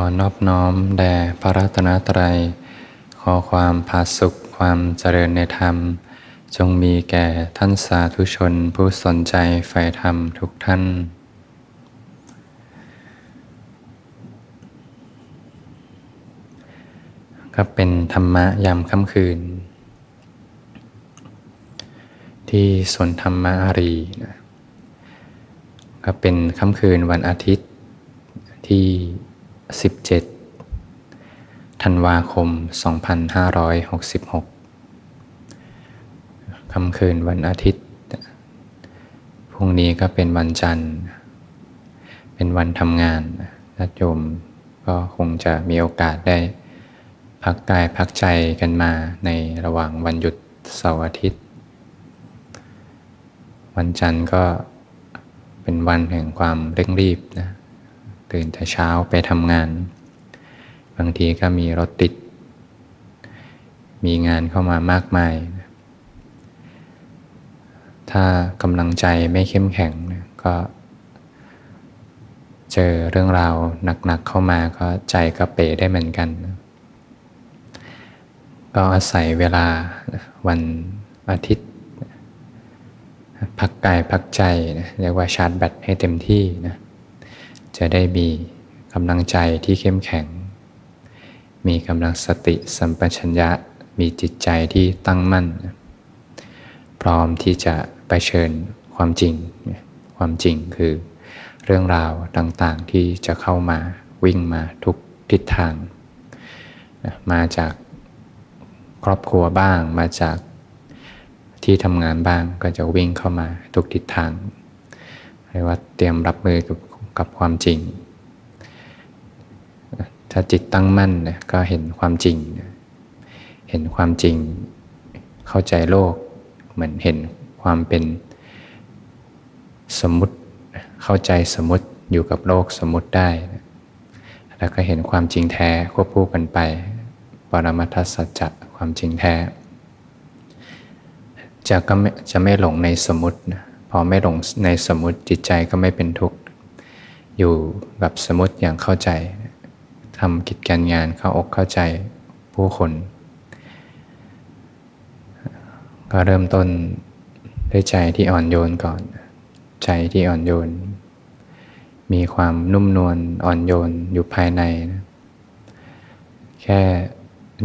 อนอบน้อมแด่พระรัตนตรัย ขอความผาสุขความเจริญในธรรม จงมีแก่ท่านสาธุชนผู้สนใจใฝ่ธรรมทุกท่านก็เป็นธรรมะยามค่ำคืน ที่สวนธรรมะอารีนะก็เป็นค่ำคืนวันอาทิตย์ที่ 17ธันวาคม 2566 ค่ำคืนวันอาทิตย์ พรุ่งนี้ก็เป็นวันจันทร์ เป็นวันทำงานญาติโยมก็คงจะมีโอกาสได้พักกายพักใจกันมาในระหว่างวันหยุดเสาร์อาทิตย์ วันจันทร์ก็เป็นวันแห่งความเร่งรีบนะ ตื่นแต่เช้าไปทำงาน บางทีก็มีรถติด มีงานเข้ามามากมาย ถ้ากำลังใจไม่เข้มแข็งก็เจอเรื่องราวหนักๆเข้ามาก็ใจกระเปได้เหมือนกัน ก็อาศัยเวลาวันอาทิตย์ พักกายพักใจนะเรียกว่าชาร์จแบตให้เต็มที่นะ จะได้มีกำลังใจที่เข้มแข็ง มีกำลังสติสัมปชัญญะ มีจิตใจที่ตั้งมั่น พร้อมที่จะไปเชิญความจริง ความจริงคือเรื่องราวต่างๆที่จะเข้ามาวิ่งมาทุกทิศทาง มาจากครอบครัวบ้าง มาจากที่ทำงานบ้างก็จะวิ่งเข้ามาทุกทิศทางเรียกว่าเตรียมรับมือกับ กับความจริง ถ้าจิตตั้งมั่นนะก็เห็นความจริง เห็นความจริง เข้าใจโลก เหมือนเห็นความเป็นสมมุติ เข้าใจสมมติอยู่กับโลกสมมติได้ แล้วก็เห็นความจริงแท้ควบคู่กันไป ปรมัตถสัจจะความจริงแท้ จะก็จะไม่หลงในสมมติ พอไม่หลงในสมมติจิตใจก็ไม่เป็นทุกข์ อยู่แบบสมมติอย่างเข้าใจทำกิจการงานเข้าอกเข้าใจผู้คน ก็เริ่มต้นด้วยใจที่อ่อนโยนก่อน ใจที่อ่อนโยน มีความนุ่มนวลอ่อนโยนอยู่ภายในนะแค่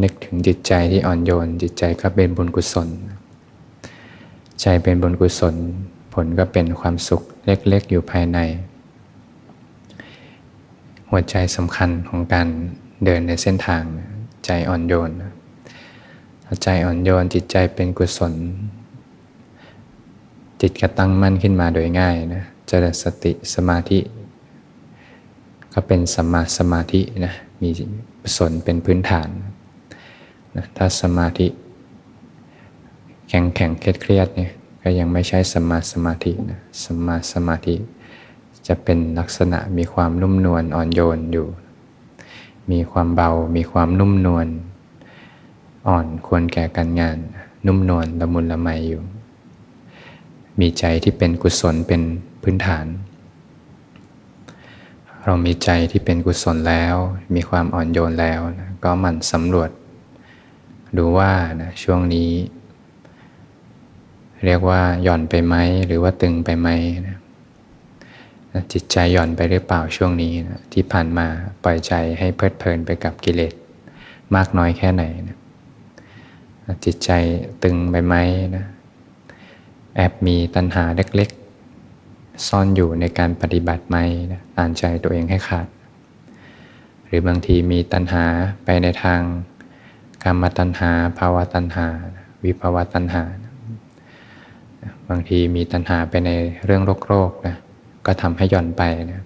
นึกถึงจิตใจที่อ่อนโยน จิตใจก็เป็นบุญกุศล ใจเป็นบุญกุศล ผลก็เป็นความสุขเล็กๆอยู่ภายใน หัวใจสำคัญของการเดินในเส้นทางใจอ่อนโยนใจอ่อนโยนจิตใจเป็นกุศล จิตกระตั้งมั่นขึ้นมาโดยง่ายนะเจริญสติสมาธิ ก็เป็นสมาสมาธินะมีกุศลเป็นพื้นฐานนะถ้าสมาธิ แข็งแข็งเครียดเครียดเนี่ยก็ยังไม่ใช่สมาสมาธินะสมาสมาธิ จะเป็นลักษณะมีความนุ่มนวลอ่อนโยนอยู่ มีความเบา มีความนุ่มนวลอ่อนควรแก่การงาน นุ่มนวลละมุนละไมอยู่ มีใจที่เป็นกุศลเป็นพื้นฐาน เรามีใจที่เป็นกุศลแล้ว มีความอ่อนโยนแล้วนะก็มันสำรวจ ดูว่านะช่วงนี้ เรียกว่าหย่อนไปไหมหรือว่าตึงไปไหมนะ จิตใจหย่อนไปหรือเปล่าช่วงนี้นะที่ผ่านมาปล่อยใจให้เพลิดเพลินไปกับกิเลสมากน้อยแค่ไหนนะจิตใจตึงไปไหมนะแอบมีตัณหาเล็กๆ ซ่อนอยู่ในการปฏิบัติไหมนะอ่านใจตัวเองให้ขาด หรือบางทีมีตัณหาไปในทางกรรมตัณหาภาวะตัณหา วิภาวะตัณหา บางทีมีตัณหาไปในเรื่องโรคโรคนะ ก็ทำให้หย่อนไปนะ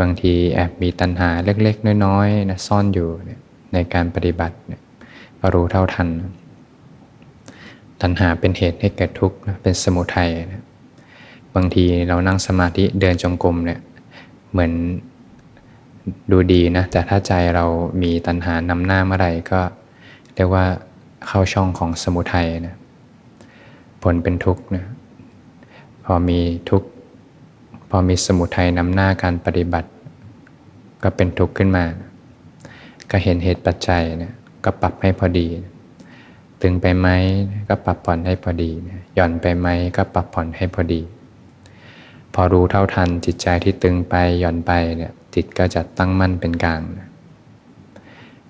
บางทีแอบมีตัณหาเล็กๆ น้อยๆนะซ่อนอยู่ในการปฏิบัติก็รู้เท่าทัน ตัณหาเป็นเหตุให้เกิดทุกข์เป็นสมุทัยนะบางทีเรานั่งสมาธิเดินจงกรมเนี่ยเหมือนดูดีนะแต่ถ้าใจเรามีตัณหานำหน้าเมื่อไรก็เรียกว่าเข้าช่องของสมุทัยนะผลเป็นทุกข์นะพอมีทุกข์ อมีสมุทัยนำหน้าการปฏิบัติ ก็เป็นทุกข์ขึ้นมา ก็เห็นเหตุปัจจัยนะก็ปรับให้พอดี ตึงไปไหมก็ปรับผ่อนให้พอดี หย่อนไปไหมก็ปรับผ่อนให้พอดี พอรู้เท่าทันจิตใจที่ตึงไปหย่อนไปเนี่ยจิตก็จะตั้งมั่นเป็นกลางนะ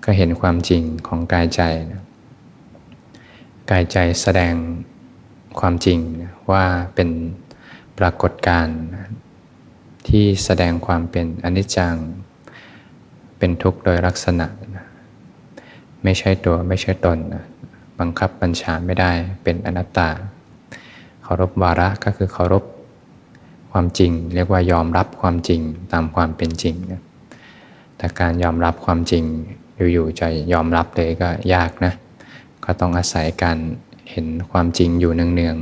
ก็เห็นความจริงของกายใจนะกายใจแสดงความจริงว่าเป็นปรากฏการณ์ ที่แสดงความเป็นอนิจจัง เป็นทุกข์โดยลักษณะ ไม่ใช่ตัวไม่ใช่ตน บังคับบัญชาไม่ได้เป็นอนัตตาเคารพวาระก็คือเคารพความจริง เรียกว่ายอมรับความจริงตามความเป็นจริงนะแต่การยอมรับความจริงอยู่ๆจะยอมรับเลยก็ยากนะ ก็ต้องอาศัยการเห็นความจริงอยู่เนือง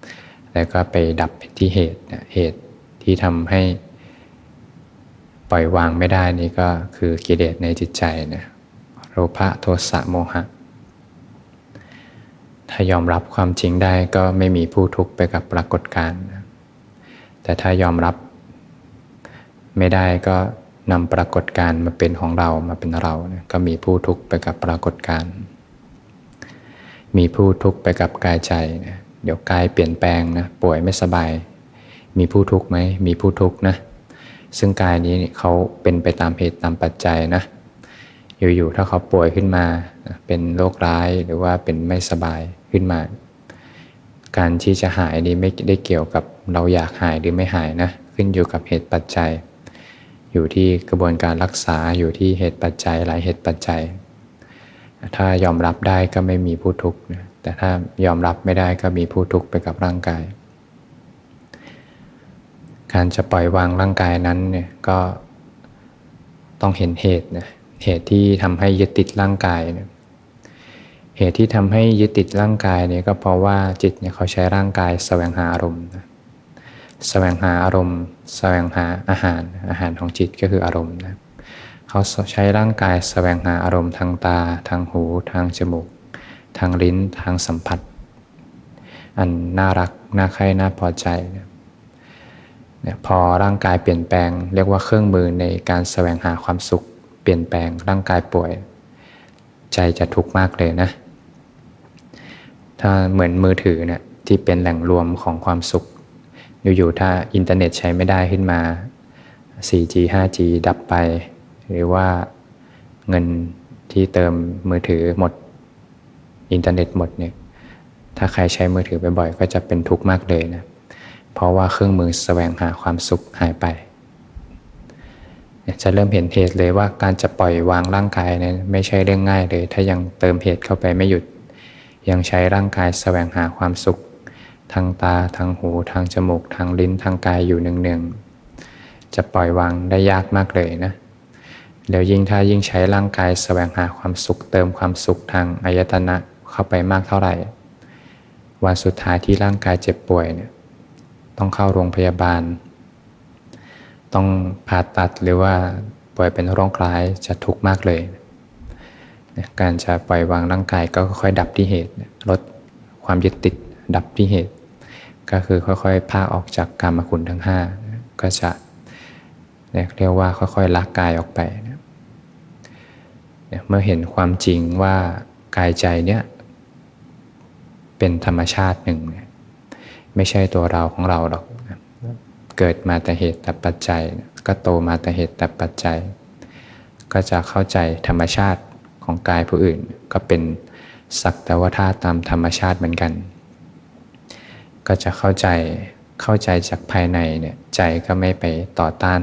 ๆ แล้วก็ไปดับที่เหตุ เหตุที่ทำให้ ปล่อยวางไม่ได้นี่ก็คือกิเลสในจิตใจนะโลภะโทสะโมหะ ถ้ายอมรับความจริงได้ก็ไม่มีผู้ทุกข์ไปกับปรากฏการณ์แต่ถ้ายอมรับไม่ได้ก็นำปรากฏการณ์มาเป็นของเรามาเป็นเรานะก็มีผู้ทุกข์ไปกับปรากฏการณ์มีผู้ทุกข์ไปกับกายใจนะเดี๋ยวกายเปลี่ยนแปลงนะป่วยไม่สบาย มีผู้ทุกข์ไหมมีผู้ทุกข์นะ ซึ่งกายนี้เขาเป็นไปตามเหตุตามปัจจัยนะอยู่ๆถ้าเขาป่วยขึ้นมาเป็นโรคร้ายหรือว่าเป็นไม่สบายขึ้นมา การที่จะหายนี้ไม่ได้เกี่ยวกับเราอยากหายหรือไม่หายนะขึ้นอยู่กับเหตุปัจจัย อยู่ที่กระบวนการรักษาอยู่ที่เหตุปัจจัยหลายเหตุปัจจัย ถ้ายอมรับได้ก็ไม่มีผู้ทุกข์แต่ถ้ายอมรับไม่ได้ก็มีผู้ทุกข์ไปกับร่างกาย การจะปล่อยวางร่างกายนั้นเนี่ยก็ต้องเห็นเหตุนะเหตุที่ทำให้ยึดติดร่างกายเนี่ยเหตุที่ทำให้ยึดติดร่างกายเนี่ยก็เพราะว่าจิตเนี่ยเขาใช้ร่างกายแสวงหาอารมณ์นะแสวงหาอารมณ์ แสวงหาอาหารอาหารของจิตก็คืออารมณ์นะเขาใช้ร่างกายแสวงหาอารมณ์ทางตา ทางหู ทางจมูก ทางลิ้น ทางสัมผัส อันน่ารัก น่าใคร่น่าพอใจนะ พอร่างกายเปลี่ยนแปลง เรียกว่าเครื่องมือในการแสวงหาความสุข เปลี่ยนแปลงร่างกายป่วย ใจจะทุกข์มากเลยนะ ถ้าเหมือนมือถือเนี่ยที่เป็นแหล่งรวมของความสุข อยู่ๆถ้าอินเทอร์เน็ตใช้ไม่ได้ขึ้นมา 4G 5G ดับไป หรือว่าเงินที่เติมมือถือหมดอินเทอร์เน็ตหมดเนี่ยถ้าใครใช้มือถือบ่อยๆก็จะเป็นทุกข์มากเลยนะ เพราะว่าเครื่องมือแสวงหาความสุขหายไป จะเริ่มเห็นเหตุเลยว่าการจะปล่อยวางร่างกายเนี่ยไม่ใช่เรื่องง่ายเลย ถ้ายังเติมเหตุเข้าไปไม่หยุด ยังใช้ร่างกายแสวงหาความสุข ทางตาทางหูทางจมูกทางลิ้นทางกายอยู่เนืองๆจะปล่อยวางได้ยากมากเลยนะแล้วยิ่งถ้ายิ่งใช้ร่างกายแสวงหาความสุข เติมความสุขทางอายตนะเข้าไปมากเท่าไหร่ วันสุดท้ายที่ร่างกายเจ็บป่วยเนี่ย ต้องเข้าโรงพยาบาล ต้องผ่าตัดหรือว่าป่วยเป็นโรคร้ายจะทุกข์มากเลย การจะปล่อยวางร่างกายก็ค่อยดับที่เหตุ ลดความยึดติดดับที่เหตุ ก็คือค่อยๆพาออกจากกรรมคุณทั้งห้าก็จะเรียกว่าค่อยๆลักกายออกไป เมื่อเห็นความจริงว่ากายใจเนี่ยเป็นธรรมชาติหนึ่ง ไม่ใช่ตัวเราของเราหรอก เกิดมาแต่เหตุแต่ปัจจัย ก็โตมาแต่เหตุแต่ปัจจัย ก็จะเข้าใจธรรมชาติของกายผู้อื่น ก็เป็นสักแต่ว่าธาตุตามธรรมชาติเหมือนกัน ก็จะเข้าใจเข้าใจจากภายในเนี่ยใจก็ไม่ไปต่อต้าน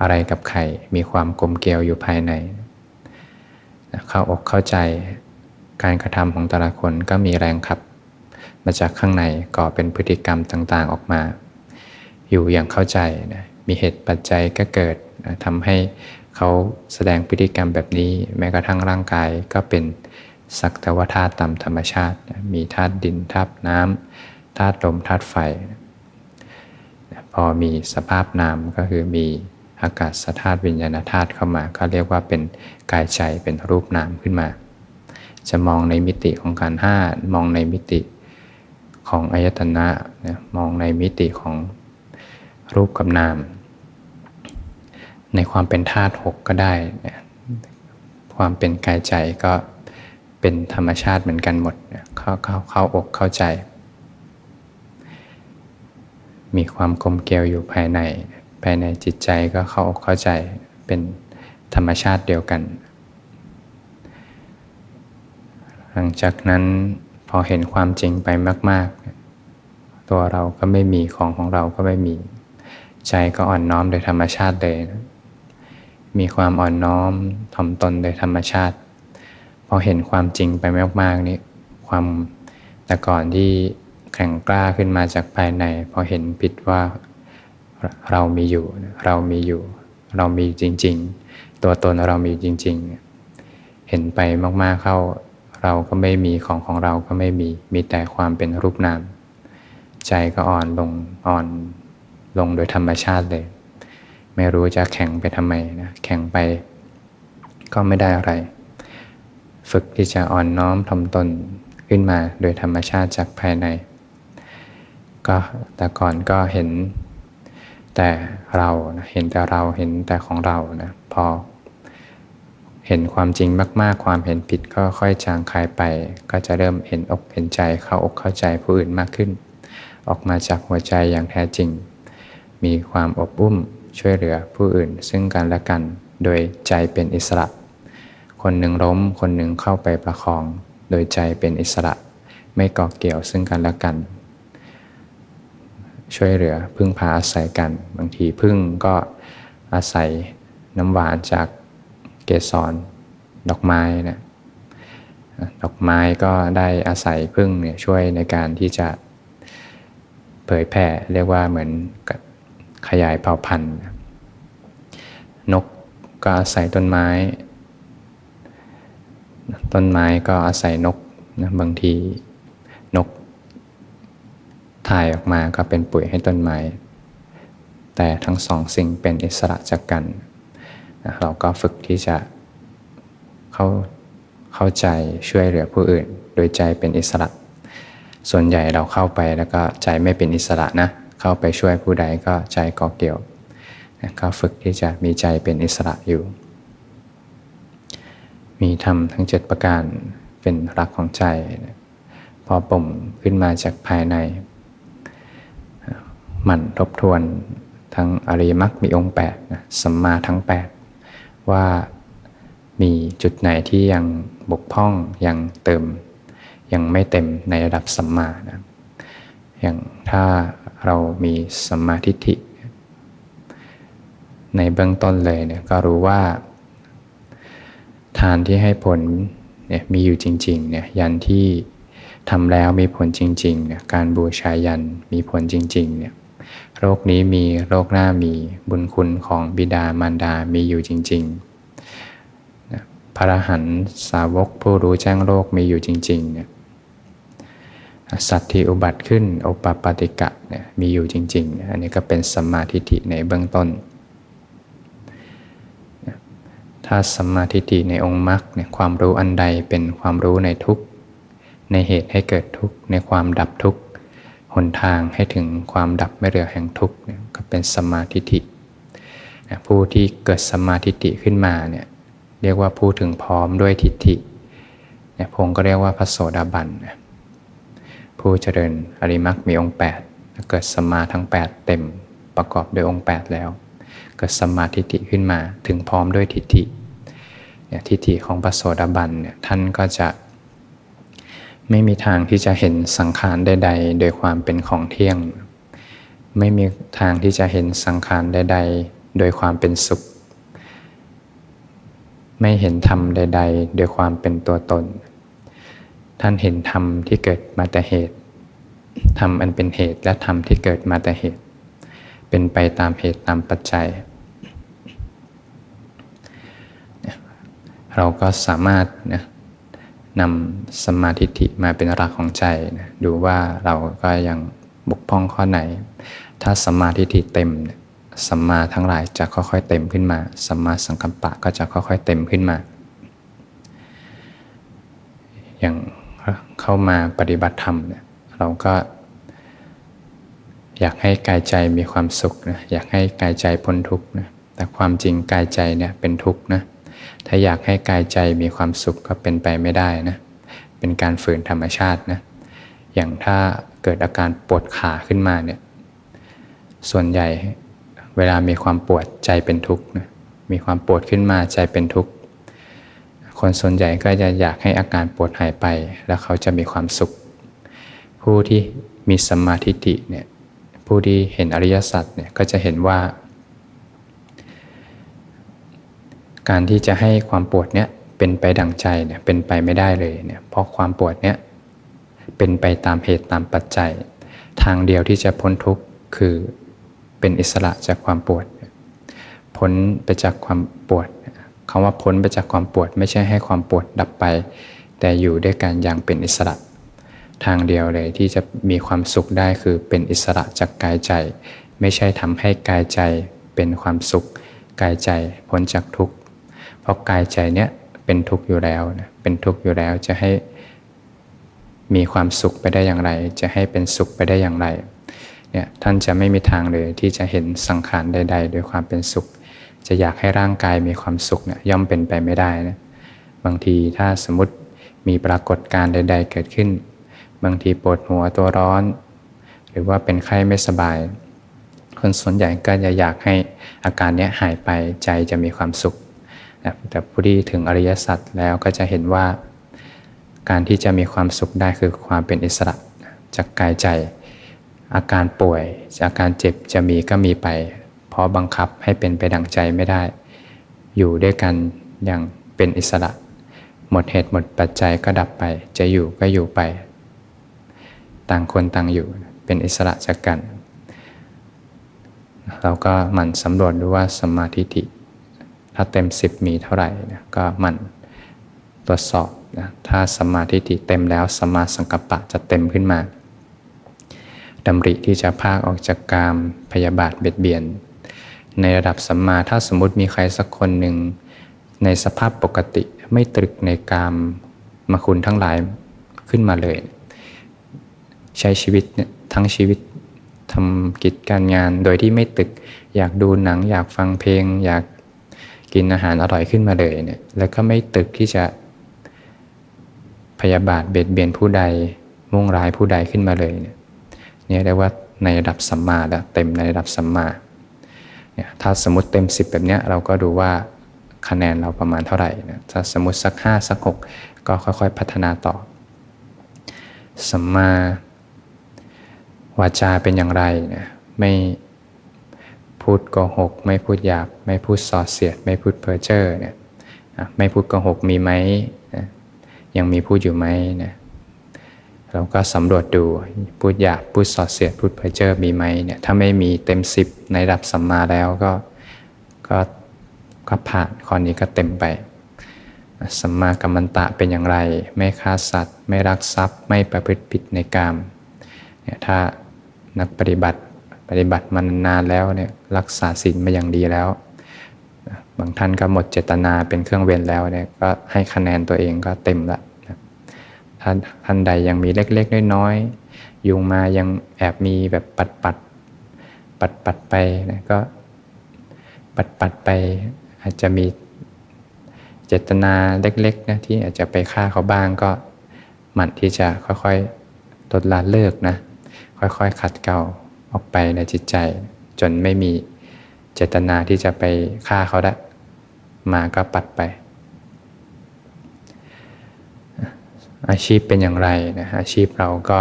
อะไรกับใครมีความกลมเกลียวอยู่ภายใน เข้าอกเข้าใจการกระทำของแต่ละคนก็มีแรงขับ มาจากข้างในก่อเป็นพฤติกรรมต่างๆออกมา อยู่อย่างเข้าใจนะมีเหตุปัจจัยก็เกิดนะทำให้เขาแสดงพฤติกรรมแบบนี้ แม้กระทั่งร่างกายก็เป็นสักแต่ว่าธาตุตามธรรมชาตินะมีธาตุดินธาตุน้ำธาตุลมธาตุไฟนะพอมีสภาพนามก็คือมีอากาศธาตุวิญญาณธาตุเข้ามา ก็เรียกว่าเป็นกายใจเป็นรูปนามขึ้นมา จะมองในมิติของการห้ามองในมิติ ของอายตนะนะมองในมิติของรูปกับนาม ในความเป็นธาตุหกก็ได้นะความเป็นกายใจก็เป็นธรรมชาติเหมือนกันหมดเข้าเข้าเข้าอกเข้าใจ มีความกลมเกลียวอยู่ภายใน ภายในจิตใจก็เข้าอกเข้าใจเป็นธรรมชาติเดียวกัน หลังจากนั้นพอเห็นความจริงไปมาก ๆ ตัวเราก็ไม่มีของของเราก็ไม่มี ใจก็อ่อนน้อมโดยธรรมชาติเลยนะมีความอ่อนน้อมถ่อมตนโดยธรรมชาติ พอเห็นความจริงไปมากๆนี่ความแต่ก่อนที่แข็งกล้าขึ้นมาจากภายใน พอเห็นผิดว่าเรามีอยู่ เรามีอยู่ เรามีจริง ๆ ตัวตนเรามีจริง ๆ เห็นไปมากๆเข้า เราก็ไม่มีของของเราก็ไม่มี มีแต่ความเป็นรูปนาม ใจก็อ่อนลงอ่อนลงโดยธรรมชาติเลย ไม่รู้จะแข่งไปทำไมนะแข่งไปก็ไม่ได้อะไร ฝึกที่จะอ่อนน้อมทำตนขึ้นมาโดยธรรมชาติจากภายใน ก็แต่ก่อนก็เห็นแต่เรานะเห็นแต่เราเห็นแต่ของเรานะพอเห็นความจริงมากๆ ความเห็นผิดก็ค่อยจางคลายไป ก็จะเริ่มเห็นอกเห็นใจเข้าอกเข้าใจผู้อื่นมากขึ้น ออกมาจากหัวใจอย่างแท้จริง มีความอบอุ้มช่วยเหลือผู้อื่นซึ่งกันและกัน โดยใจเป็นอิสระ คนหนึ่งล้มคนหนึ่งเข้าไปประคอง โดยใจเป็นอิสระ ไม่เกาะเกี่ยวซึ่งกันและกัน ช่วยเหลือพึ่งพาอาศัยกัน บางทีพึ่งก็อาศัยน้ำหวานจากเกสรดอกไม้นะดอกไม้ก็ได้อาศัยพึ่งเนี่ยช่วยในการที่จะ ยแผ่เรียกว่าเหมือนขยายเผ่าพันธุ์ นกก็อาศัยต้นไม้ ต้นไม้ก็อาศัยนกนะบางทีนกถ่ายออกมาก็เป็นปุ๋ยให้ต้นไม้ แต่ทั้งสองสิ่งเป็นอิสระจากกันนะเราก็ฝึกที่จะเข้าเข้าใจช่วยเหลือผู้อื่น โดยใจเป็นอิสระ ส่วนใหญ่เราเข้าไปแล้วก็ใจไม่เป็นอิสระนะ เข้าไปช่วยผู้ใดก็ใจก่อเกี่ยวก็ฝึกที่จะมีใจเป็นอิสระอยู่ มีธรรมทั้งเจ็ดประการเป็นรักของใจ พอปุ่มขึ้นมาจากภายใน หมั่นทบทวนทั้งอริยมรรคมีองค์8นะสัมมาทั้ง 8 ว่ามีจุดไหนที่ยังบกพร่องยังเติม ยังไม่เต็มในระดับสัมมานะอย่างถ้าเรามีสัมมาทิฏฐิ ในเบื้องต้นเลยเนี่ยก็รู้ว่า ทานที่ให้ผลเนี่ยมีอยู่จริงๆเนี่ยยันที่ทำแล้วมีผลจริงๆเนี่ยการบูชายันมีผลจริงๆเนี่ยโรคนี้มีโรคหน้ามีบุญคุณของบิดามารดามีอยู่จริงๆพระหันสาวกผู้รู้แจ้งโลกมีอยู่จริงๆเนี่ย สัตว์ที่อุบัติขึ้นโอปปาติกะเนี่ยมีอยู่จริง ๆ อันนี้ก็เป็นสัมมาทิฏฐิในเบื้องต้น ถ้าสัมมาทิฏฐิในองค์มรรคเนี่ยความรู้อันใดเป็นความรู้ในทุกในเหตุให้เกิดทุกในความดับทุกหนทางให้ถึงความดับไม่เหลือแห่งทุกเนี่ยก็เป็นสัมมาทิฏฐิผู้ที่เกิดสัมมาทิฏฐิขึ้นมาเนี่ยเรียกว่าผู้ถึงพร้อมด้วยทิฏฐิเนี่ยพงก็เรียกว่าพระโสดาบันนะ ผู้เจริญอริมักมีองค์8เกิดสมาทั้ง 8 เต็มประกอบด้วยองค์ 8 แล้ว เกิดสมาทิฏฐิขึ้นมาถึงพร้อมด้วยทิฏฐิเนี่ยทิฏฐิของพระโสดาบันเนี่ยท่านก็จะ ไม่มีทางที่จะเห็นสังขารใด ๆ โดยความเป็นของเที่ยง ไม่มีทางที่จะเห็นสังขารใด ๆ โดยความเป็นสุข ไม่เห็นธรรมใด ๆ โดยความเป็นตัวตน ท่านเห็นธรรมที่เกิดมาแต่เหตุธรรมอันเป็นเหตุและธรรมที่เกิดมาแต่เหตุ เป็นไปตามเหตุตามปัจจัย เราก็สามารถนะนำสมาธิิมาเป็นหลักของใจนะดูว่าเราก็ยังบกพร่องข้อไหน ถ้าสมาธิิเต็มสัมมาทั้งหลายจะค่อยๆเต็มขึ้นมาสัมมาสังกัปปะก็จะค่อยๆเต็มขึ้นมา อย่าง เข้ามาปฏิบัติธรรมเนี่ยเราก็อยากให้กายใจมีความสุขนะอยากให้กายใจพ้นทุกข์นะแต่ความจริงกายใจเนี่ยเป็นทุกข์นะถ้าอยากให้กายใจมีความสุขก็เป็นไปไม่ได้นะเป็นการฝืนธรรมชาตินะอย่างถ้าเกิดอาการปวดขาขึ้นมาเนี่ยส่วนใหญ่เวลามีความปวดใจเป็นทุกข์นะมีความปวดขึ้นมาใจเป็นทุกข์ คนส่วนใหญ่ก็จะอยากให้อาการปวดหายไป แล้วเขาจะมีความสุข ผู้ที่มีสมาธิฏิเนี่ยผู้ที่เห็นอริยสัจเนี่ยก็จะเห็นว่า การที่จะให้ความปวดเนี่ยเป็นไปดังใจเนี่ยเป็นไปไม่ได้เลยเนี่ยเพราะความปวดเนี่ยเป็นไปตามเหตุตามปัจจัย ทางเดียวที่จะพ้นทุกข์คือเป็นอิสระจากความปวด พ้นไปจากความปวด คำว่าพ้นไปจากความปวดไม่ใช่ให้ความปวดดับไป แต่อยู่ด้วยกันอย่างเป็นอิสระ ทางเดียวเลยที่จะมีความสุขได้คือเป็นอิสระจากกายใจ ไม่ใช่ทำให้กายใจเป็นความสุข กายใจพ้นจากทุกข์เพราะกายใจเนี้ยเป็นทุกข์อยู่แล้วนะเป็นทุกข์อยู่แล้วจะให้มีความสุขไปได้อย่างไร จะให้เป็นสุขไปได้อย่างไรเนี่ยท่านจะไม่มีทางเลยที่จะเห็นสังขารใด ๆ โดยความเป็นสุข จะอยากให้ร่างกายมีความสุขเนี่ยย่อมเป็นไปไม่ได้นะบางทีถ้าสมมติมีปรากฏการณ์ใด ๆ เกิดขึ้น บางทีปวดหัวตัวร้อน หรือว่าเป็นไข้ไม่สบาย คนส่วนใหญ่ก็จะอยากให้อาการนี้หายไปใจจะมีความสุขนะแต่ผู้ที่ถึงอริยสัจแล้วก็จะเห็นว่า การที่จะมีความสุขได้คือความเป็นอิสระจากกายใจ อาการป่วยอาการเจ็บจะมีก็มีไป เพราะบังคับให้เป็นไปดังใจไม่ได้ อยู่ด้วยกันอย่างเป็นอิสระ หมดเหตุหมดปัจจัยก็ดับไป จะอยู่ก็อยู่ไป ต่างคนต่างอยู่เป็นอิสระจากกัน เราก็หมั่นสำรวจดูว่าสมาธิิถ้าเต็มสิบมีเท่าไหร่นะก็หมั่นตรวจสอบนะถ้าสมาธิิเต็มแล้วสมาสังกัปปะจะเต็มขึ้นมาดำริที่จะพากออกจากกามพยาบาทเบียดเบียน ในระดับสัมมาถ้าสมมติมีใครสักคนหนึ่ง ในสภาพปกติไม่ตรึกในกามมาคุณทั้งหลายขึ้นมาเลย ใช้ชีวิตเนี่ยทั้งชีวิตทำกิจการงานโดยที่ไม่ตึก อยากดูหนัง อยากฟังเพลง อยากกินอาหารอร่อยขึ้นมาเลยเนี่ยแล้วก็ไม่ตึกที่จะ พยาบาทเบียดเบียนผู้ใดมุ่งร้ายผู้ใดขึ้นมาเลยเนี่ยนี่เรียกว่าในระดับสัมมาแล้วเต็มในระดับสัมมา เนี่ยถ้าสมมติเต็ม 10 แบบนี้เราก็ดูว่าคะแนนเราประมาณเท่าไหร่นะถ้าสมมติสัก 5 สัก 6 ก็ค่อยๆ พัฒนาต่อสัมมาวาจาเป็นอย่างไรนะไม่พูดโกหก ไม่พูดหยาบ ไม่พูดส่อเสียด ไม่พูดเพ้อเจ้อเนี่ยไม่พูดโกหกมีไหมยังมีพูดอยู่ไหมนะ เราก็สำรวจดูพูดหยาบพูดสอดเสียดพูดเพเจ้อมีไหมเนี่ยถ้าไม่มีเต็มสิบในระดับสัมมาแล้วก็ก็ก็ผ่านข้อนี้ก็เต็มไปสัมมากัมมันตะเป็นอย่างไร ไม่ฆ่าสัตว์ ไม่รักทรัพย์ ไม่ประพฤติผิดในกามเนี่ยถ้านักปฏิบัติปฏิบัติมานานแล้วเนี่ยรักษาศีลมาอย่างดีแล้ว บางท่านก็หมดเจตนาเป็นเครื่องเว้นแล้วเนี่ยก็ให้คะแนนตัวเองก็เต็มละ ท่านท่านใดยังมีเล็กๆน้อยๆยุงมายังแอบมีแบบปัดปัดปัดปัดไปนะก็ปัดปัดไป อาจจะมีเจตนาเล็กๆนะที่อาจจะไปฆ่าเขาบ้างก็หมั่นที่จะค่อยๆตดลาเลิกนะ ค่อยๆขัดเกลาออกไปในจิตใจ จนไม่มีเจตนาที่จะไปฆ่าเขาได้มาก็ปัดไป อาชีพเป็นอย่างไรนะอาชีพเราก็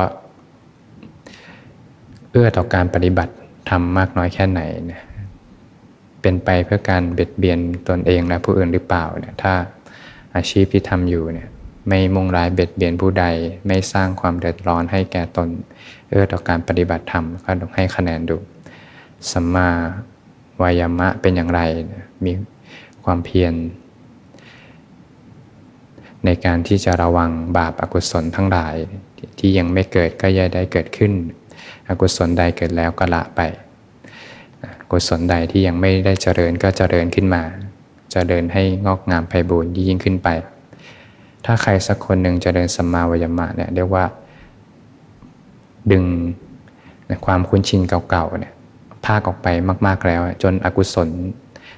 เอื้อต่อการปฏิบัติทำมากน้อยแค่ไหนนะเป็นไปเพื่อการเบียดเบียนตนเองและผู้อื่นหรือเปล่าเนี่ยถ้าอาชีพที่ทำอยู่เนี่ยไม่มุ่งร้ายเบียดเบียนผู้ใด ไม่สร้างความเดือดร้อนให้แก่ตน เอื้อต่อการปฏิบัติธรรมก็ต้องให้คะแนนดูสัมมาวายามะเป็นอย่างไร มีความเพียร ในการที่จะระวังบาปอากุศลทั้งหลาย ที่ยังไม่เกิดก็ย่าได้เกิดขึ้น อกุศลใดเกิดแล้วก็ละไปกุศลใดที่ยังไม่ได้เจริญก็เจริญขึ้นมาจเจริญให้งอกงามไพบูรณ์ยิ่งขึ้นไป ถ้าใครสักคนหนึ่งเจริญสัมมาวยมะเนี่ยเรียกว่า ดึงความคุ้นชินเก่าๆเนี่ยภาคออกไปมาก ๆแล้ว จนอกุศล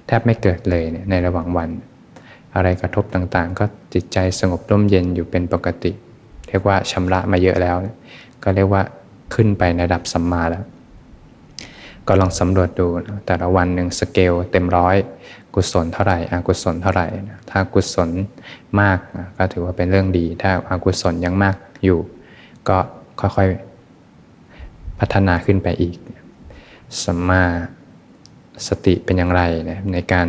แทบไม่เกิดเลยในระหว่างวัน อะไรกระทบต่างๆ ก็จิตใจสงบร่มเย็นอยู่เป็นปกติ เรียกว่าชำระมาเยอะแล้ว ก็เรียกว่าขึ้นไปในระดับสัมมาแล้ว ก็ลองสำรวจดูแต่ละวันหนึ่งสเกลเต็มร้อยกุศลเท่าไหร่อกุศลเท่าไหร่ถ้ากุศลมากก็ถือว่าเป็นเรื่องดี ถ้าอากุศลยังมากอยู่ ก็ค่อยๆพัฒนาขึ้นไปอีกสัมมาสติเป็นอย่างไรนะในการ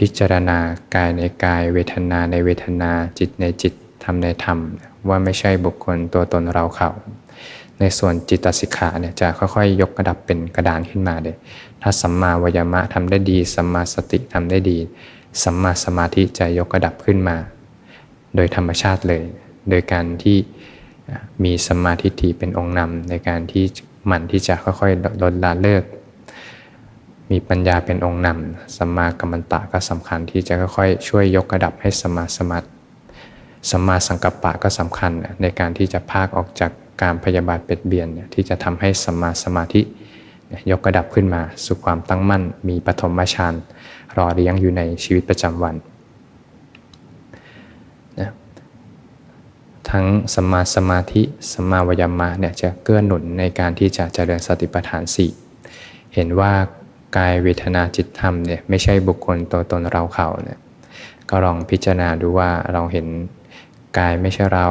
พิจารณากายในกายเวทนาในเวทนาจิตในจิตธรรมในธรรม ว่าไม่ใช่บุคคลตัวตนเราเขาในส่วนจิตสิกขาเนี่ยจะค่อยๆ ยกระดับเป็นกระดานขึ้นมาเลย ถ้าสัมมาวายามะทำได้ดี สัมมาสติทำได้ดี สัมมาสมาธิจะยกระดับขึ้นมา โดยธรรมชาติเลย โดยการที่มีสัมมาธิทีเป็นองค์นำในการที่หมั่นที่จะค่อยๆลดละเลิก มีปัญญาเป็นองค์นำสัมมากัมมันตะก็สำคัญที่จะค่อยๆช่วยยกระดับให้สมาสมาสัมมาสังกัปปะก็สำคัญในการที่จะพากออกจากการพยาบาทเบ็ดเบียนที่จะทำให้สัมมาสมาธิยกระดับขึ้นมาสู่ความตั้งมั่น มีปฐมฌานรอเลี้ยงอยู่ในชีวิตประจำวันนะทั้งสมาสมาธิสมาวยามะเนี่ยจะเกื้อหนุนในการที่จะเจริญสติปัฏฐานสี่เห็นว่า กายเวทนาจิตธรรมเนี่ยไม่ใช่บุคคลตัวตนเราเขาเนี่ยก็ลองพิจารณาดูว่าเราเห็นกายไม่ใช่เรา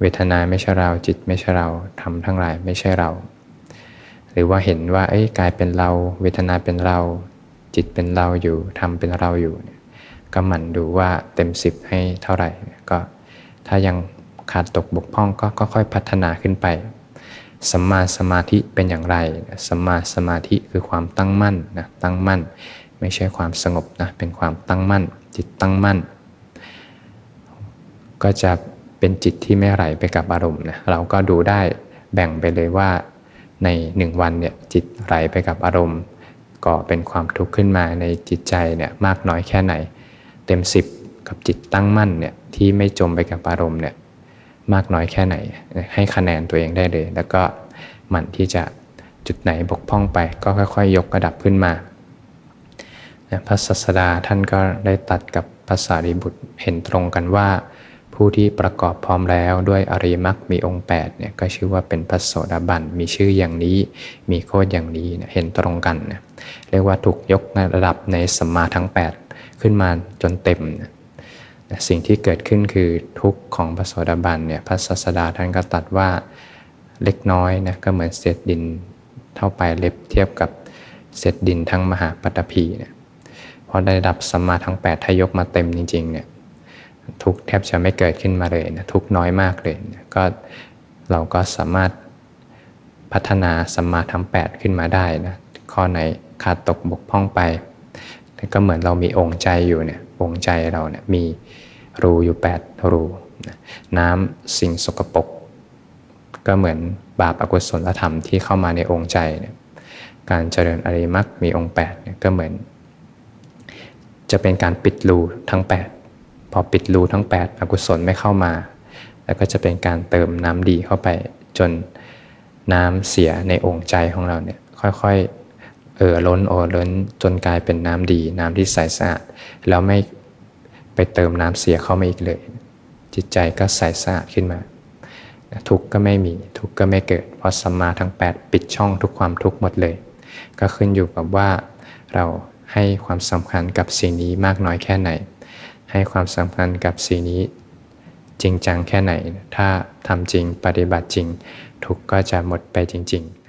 เวทนาไม่ใช่เราจิตไม่ใช่เราธรรมทั้งหลายไม่ใช่เรา หรือว่าเห็นว่าไอ้กายเป็นเรา เวทนาเป็นเรา จิตเป็นเราอยู่ทำเป็นเราอยู่ก็หมั่นดูว่าเต็มสิบให้เท่าไหร่ก็ถ้ายังขาดตกบกพร่องก็ค่อยพัฒนาขึ้นไป สัมมาสมาธิเป็นอย่างไรสัมมาสมาธิคือความตั้งมั่นนะตั้งมั่น ไม่ใช่ความสงบนะเป็นความตั้งมั่น จิตตั้งมั่น ก็จะเป็นจิตที่ไม่ไหลไปกับอารมณ์นะเราก็ดูได้แบ่งไปเลยว่าในหนึ่งวันเนี่ยจิตไหลไปกับอารมณ์ก็เป็นความทุกข์ขึ้นมาในจิตใจเนี่ยมากน้อยแค่ไหน เต็มสิบกับจิตตั้งมั่นเนี่ยที่ไม่จมไปกับอารมณ์เนี่ย มากน้อยแค่ไหน ให้คะแนนตัวเองได้เลย แล้วก็หมั่นที่จะจุดไหนบกพร่องไป ก็ค่อยๆ ยกระดับขึ้นมาพระสัสดาท่านก็ได้ตัดกับภาษาริบุตรเห็นตรงกันว่า ผู้ที่ประกอบพร้อมแล้วด้วยอริมักมีองค์8เนี่ยก็ชื่อว่าเป็นพระโสดาบันมีชื่ออย่างนี้มีโคดอย่างนี้เห็นตรงกันนะเรียกว่าถูกยกระดับในสัมมาทั้ง 8 ขึ้นมาจนเต็ม นะสิ่งที่เกิดขึ้นคือทุกข์ของพระโสดาบันเนี่ยพระศาสดาท่านก็ตัดว่าเล็กน้อยนะก็เหมือนเศษดินเท่าไปเล็บเทียบกับเศษดินทั้งมหาปัตภีเนี่ยพอได้ดับสัมมาทั้ง 8 ถ้ายกมาเต็มจริงๆเนี่ยทุกแทบจะไม่เกิดขึ้นมาเลยนะทุกน้อยมากเลยนะก็เราก็สามารถพัฒนาสัมมาทั้ง 8 ขึ้นมาได้นะข้อไหนขาดตกบกพร่องไปก็เหมือนเรามีองค์ใจอยู่เนี่ยองค์ใจเราเนี่ยมี รูอยู่8รูน้ำสิ่งสกปรกก็เหมือนบาปอกุศลธรรมที่เข้ามาในองค์ใจเนี่ยการเจริญอริมักมีองค์8เนี่ยก็เหมือน จะเป็นการปิดรูทั้ง 8 พอปิดรูทั้ง 8 อกุศลไม่เข้ามา แล้วก็จะเป็นการเติมน้ำดีเข้าไปจนน้ำเสียในองค์ใจของเราเนี่ยค่อยๆเอ่อล้นโอล้นจนกลายเป็นน้ำดี น้ำที่ใสสะอาดแล้วไม่ ไปเติมน้ำเสียเข้ามาอีกเลย จิตใจก็ใสสะอาดขึ้นมา ทุกข์ก็ไม่มีทุกข์ก็ไม่เกิด เพราะสัมมาทั้ง 8 ปิดช่องทุกความทุกข์หมดเลย ก็ขึ้นอยู่กับว่าเราให้ความสำคัญกับสิ่งนี้มากน้อยแค่ไหน ให้ความสำคัญกับสิ่งนี้ จริงจังแค่ไหน ถ้าทำจริงปฏิบัติจริง ทุกก็จะหมดไปจริง ๆ